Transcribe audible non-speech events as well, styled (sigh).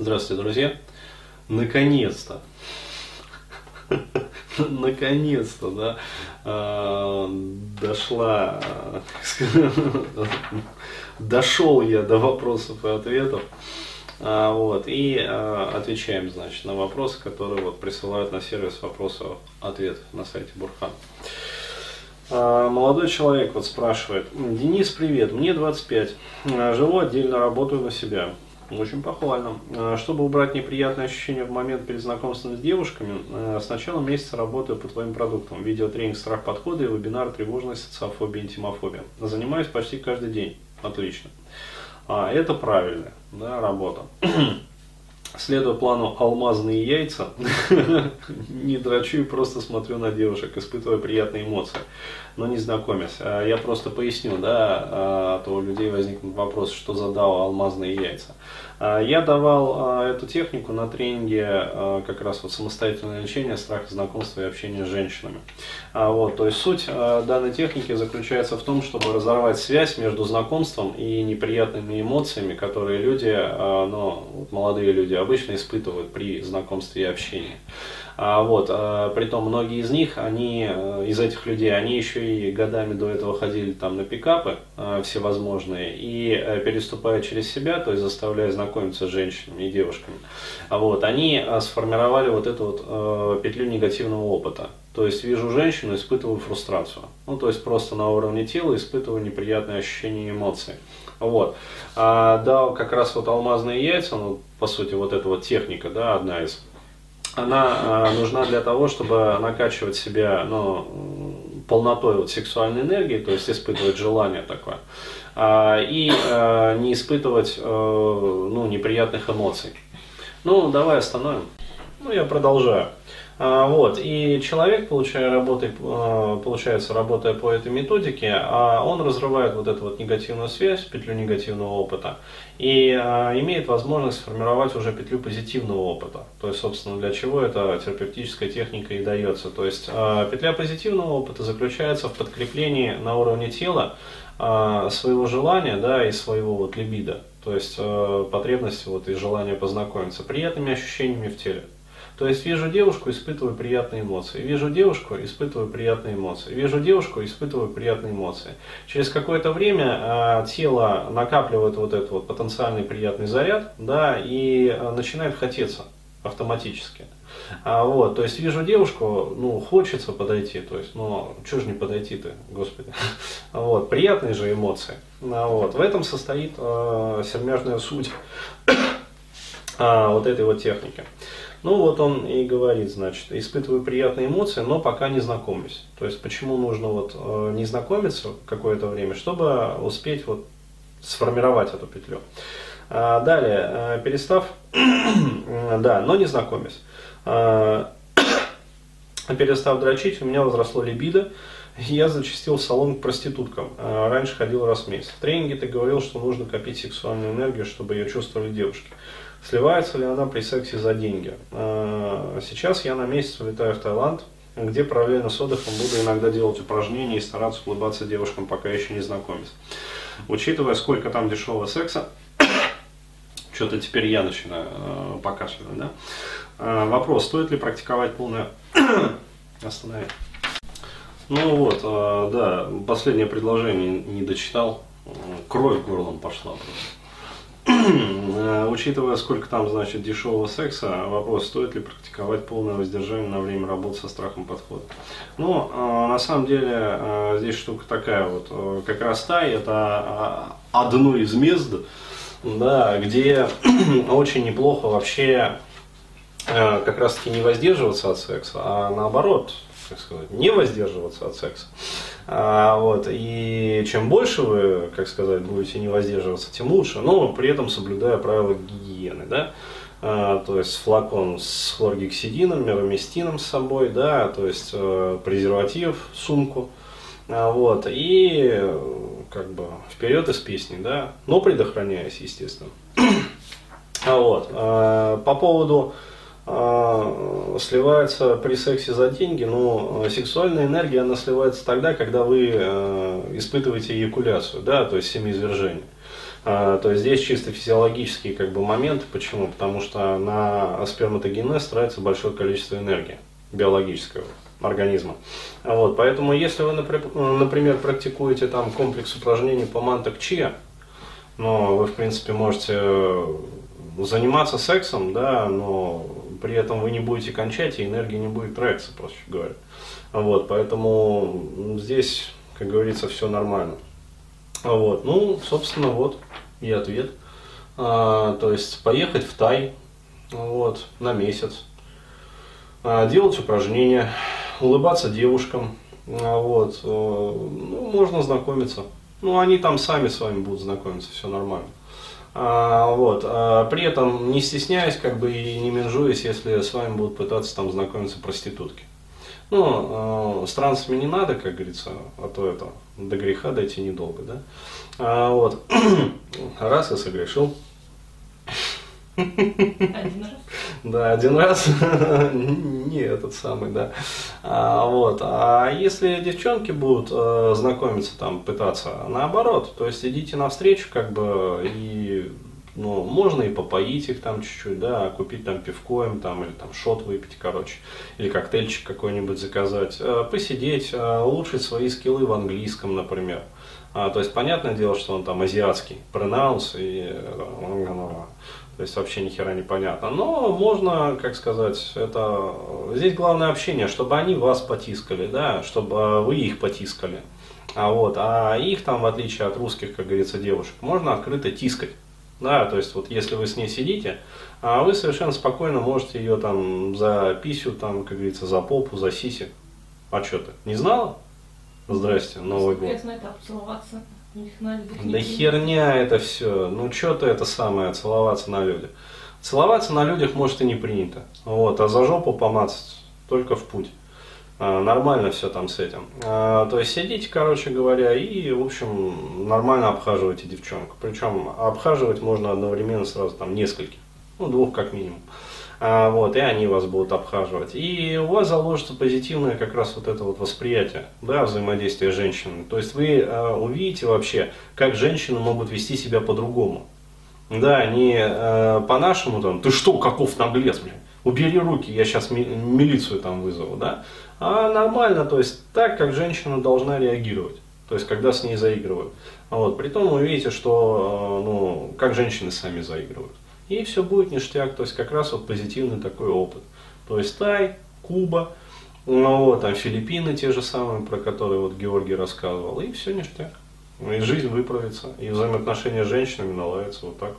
Здравствуйте, друзья. Наконец-то. (laughs) Наконец-то, да, а, дошла, (laughs) дошел я до вопросов и ответов. А, вот, и а, отвечаем, значит, на вопросы, которые вот присылают на сервис вопросов ответ на сайте Бурхан. Молодой человек вот спрашивает, Денис, привет, мне 25, живу отдельно, работаю на себя. Очень похвально. А, чтобы убрать неприятные ощущения в момент перед знакомством с девушками, а, с начала месяца работаю по твоим продуктам. Видеотренинг «Страх подхода» и вебинар «Тревожность, социофобия, интимофобия». Занимаюсь почти каждый день. Отлично. А, это правильная да, работа. (clears throat) Следуя плану алмазные яйца, (laughs) не драчу и просто смотрю на девушек, испытывая приятные эмоции, но не знакомясь. А, я просто поясню, да, а то у людей возникнет вопрос, что задал алмазные яйца. А, я давал эту технику на тренинге как раз вот самостоятельное лечение страха знакомства и общения с женщинами. Вот, то есть суть данной техники заключается в том, чтобы разорвать связь между знакомством и неприятными эмоциями, которые люди, ну, молодые люди обычно испытывают при знакомстве и общении. А, вот, а, притом многие из них, они, э, из этих людей, они еще и годами до этого ходили там на пикапы а, всевозможные и а, переступая через себя, то есть заставляя знакомиться с женщинами и девушками, а, вот, они а, сформировали вот эту вот а, петлю негативного опыта. То есть вижу женщину, испытываю фрустрацию. Ну, то есть просто на уровне тела испытываю неприятные ощущения и эмоции. Вот. А, да, как раз вот алмазные яйца, ну, по сути, вот эта вот техника, да, одна из, она а, нужна для того, чтобы накачивать себя, ну, полнотой вот сексуальной энергии, то есть испытывать желание такое, а, и а, не испытывать, а, ну, неприятных эмоций. Ну, давай остановим. Ну, я продолжаю. А, вот, и человек, получая работы, а, получается, работая по этой методике, а, он разрывает вот эту вот негативную связь, петлю негативного опыта, и имеет возможность сформировать уже петлю позитивного опыта. То есть, собственно, для чего эта терапевтическая техника и дается. То есть, петля позитивного опыта заключается в подкреплении на уровне тела своего желания, да, и своего вот либидо, то есть потребности вот и желания познакомиться, приятными ощущениями в теле. То есть вижу девушку, испытываю приятные эмоции. Вижу девушку, испытываю приятные эмоции. Вижу девушку, испытываю приятные эмоции. Через какое-то время э, тело накапливает вот этот вот потенциальный приятный заряд, да, и э, начинает хотеться автоматически. А, вот, то есть вижу девушку, ну, хочется подойти, то есть, ну, что же не подойти-то, господи. (laughs) Вот, приятные же эмоции. А, вот, в этом состоит э, сермяжная суть (coughs) а, вот этой вот техники. Ну вот он и говорит, значит, испытываю приятные эмоции, но пока не знакомлюсь. То есть почему нужно вот э, не знакомиться какое-то время, чтобы успеть вот сформировать эту петлю. А, далее, э, перестав, (clears throat) да, но не знакомясь. А, (clears throat) перестав дрочить, у меня возросло либидо, я зачастил в салон к проституткам. А, раньше ходил раз в месяц. В тренинге ты говорил, что нужно копить сексуальную энергию, чтобы ее чувствовали девушки. Сливается ли она при сексе за деньги? А, сейчас я на месяц улетаю в Таиланд, где параллельно с отдыхом буду иногда делать упражнения и стараться улыбаться девушкам, пока еще не знакомюсь. Учитывая, сколько там дешевого секса, (coughs) что-то теперь я начинаю э, покашливать, да? Вопрос, стоит ли практиковать полное... (coughs) Останови. Ну вот, э, да, последнее предложение не дочитал, кровь горлом пошла просто. Э, учитывая, сколько там, значит, дешевого секса, вопрос, стоит ли практиковать полное воздержание на время работы со страхом подхода. Ну, э, на самом деле, э, здесь штука такая вот, как раз та, это одно из мест, да, где (clears throat) очень неплохо вообще как раз таки не воздерживаться от секса, а наоборот, как сказать, не воздерживаться от секса. А, вот, и чем больше вы, как сказать, будете не воздерживаться, тем лучше, но при этом соблюдая правила гигиены, да, а, то есть флакон с хлоргексидином, мироместином с собой, да, то есть э, презерватив, сумку, а, вот, и как бы вперед из песни, да, но предохраняясь, естественно. (clears throat) А вот, а, по поводу сливается при сексе за деньги, но а, сексуальная энергия, она сливается тогда, когда вы а, испытываете эякуляцию, да, то есть семиизвержение. А, то есть здесь чисто физиологический как бы момент. Почему? Потому что на сперматогенез тратится большое количество энергии биологического организма. Вот, поэтому если вы, например, практикуете там комплекс упражнений по мантак че, но вы, в принципе, можете заниматься сексом, да, но при этом вы не будете кончать, и энергии не будет тратиться, проще говоря. Вот, поэтому здесь, как говорится, все нормально. Вот, ну, собственно, вот и ответ. А, то есть поехать в Тай вот, на месяц, а, делать упражнения, улыбаться девушкам, а, вот, э, ну, можно знакомиться. Ну, они там сами с вами будут знакомиться, все нормально. А, вот, а, при этом не стесняясь, как бы и не менжуясь, если с вами будут пытаться там знакомиться проститутки. Ну, э, с трансами не надо, как говорится, а то это до греха дойти недолго, да. А, вот. (clears throat) Раз я согрешил. Один раз? Да, один раз. (laughs) Не этот самый, да. А, вот. А если девчонки будут э, знакомиться, там, пытаться, наоборот, то есть идите навстречу, как бы, и ну, можно и попоить их там чуть-чуть, да, купить там пивко им там, или там шот выпить, короче, или коктейльчик какой-нибудь заказать, э, посидеть, э, улучшить свои скиллы в английском, например. А, то есть, понятное дело, что он там азиатский, пронаунс и э, то есть вообще ни хера не понятно. Но можно, как сказать, это здесь главное общение, чтобы они вас потискали, да, чтобы вы их потискали. А вот, а их там, в отличие от русских, как говорится, девушек, можно открыто тискать. Да, то есть вот если вы с ней сидите, а вы совершенно спокойно можете ее там за писю, там, как говорится, за попу, за сиси. А что ты, не знала? Здрасте, Новый год. Я знаю, там целоваться. Да херня это все. Ну что ты это самое, целоваться на людях. Целоваться на людях может и не принято. Вот, а за жопу помацать только в путь. А, нормально все там с этим. А, то есть сидите, короче говоря, и, в общем, нормально обхаживайте девчонку. Причем обхаживать можно одновременно сразу там нескольких, ну, двух как минимум. А, вот, и они вас будут обхаживать. И у вас заложится позитивное как раз вот это вот восприятие, да, взаимодействия с женщинами. То есть вы а, увидите вообще, как женщины могут вести себя по-другому. Да, не э, по-нашему там, ты что, каков наглец, блин, убери руки, я сейчас ми- милицию там вызову, да а нормально, то есть так, как женщина должна реагировать. То есть, когда с ней заигрывают. Вот. Притом вы видите, что, ну, как женщины сами заигрывают. И все будет ништяк, то есть, как раз вот позитивный такой опыт. То есть, Тай, Куба, ну, вот, там Филиппины те же самые, про которые вот Георгий рассказывал. И все ништяк. И жизнь выправится, и взаимоотношения с женщинами наладятся вот так.